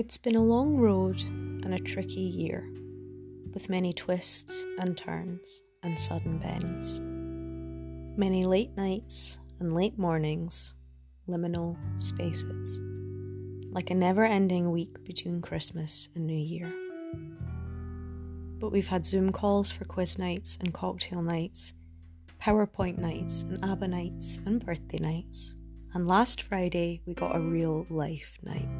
It's been a long road and a tricky year, with many twists and turns and sudden bends. Many late nights and late mornings, liminal spaces, like a never ending week between Christmas and New Year. But we've had Zoom calls for quiz nights and cocktail nights, PowerPoint nights and ABBA nights and birthday nights. And last Friday, we got a real life night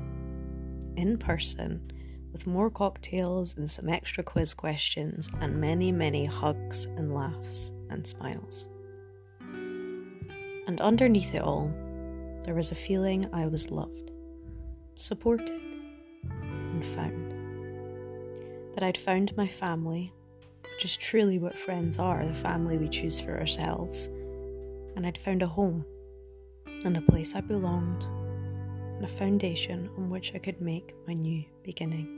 in person with more cocktails and some extra quiz questions and many, many hugs and laughs and smiles. And underneath it all, there was a feeling I was loved, supported, and found. That I'd found my family, which is truly what friends are the family we choose for ourselves, and I'd found a home and a place I belonged and a foundation on which I could make my new beginning.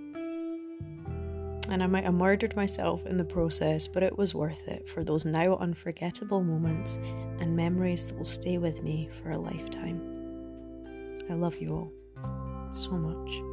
And I might have murdered myself in the process, but it was worth it for those now unforgettable moments and memories that will stay with me for a lifetime. I love you all so much.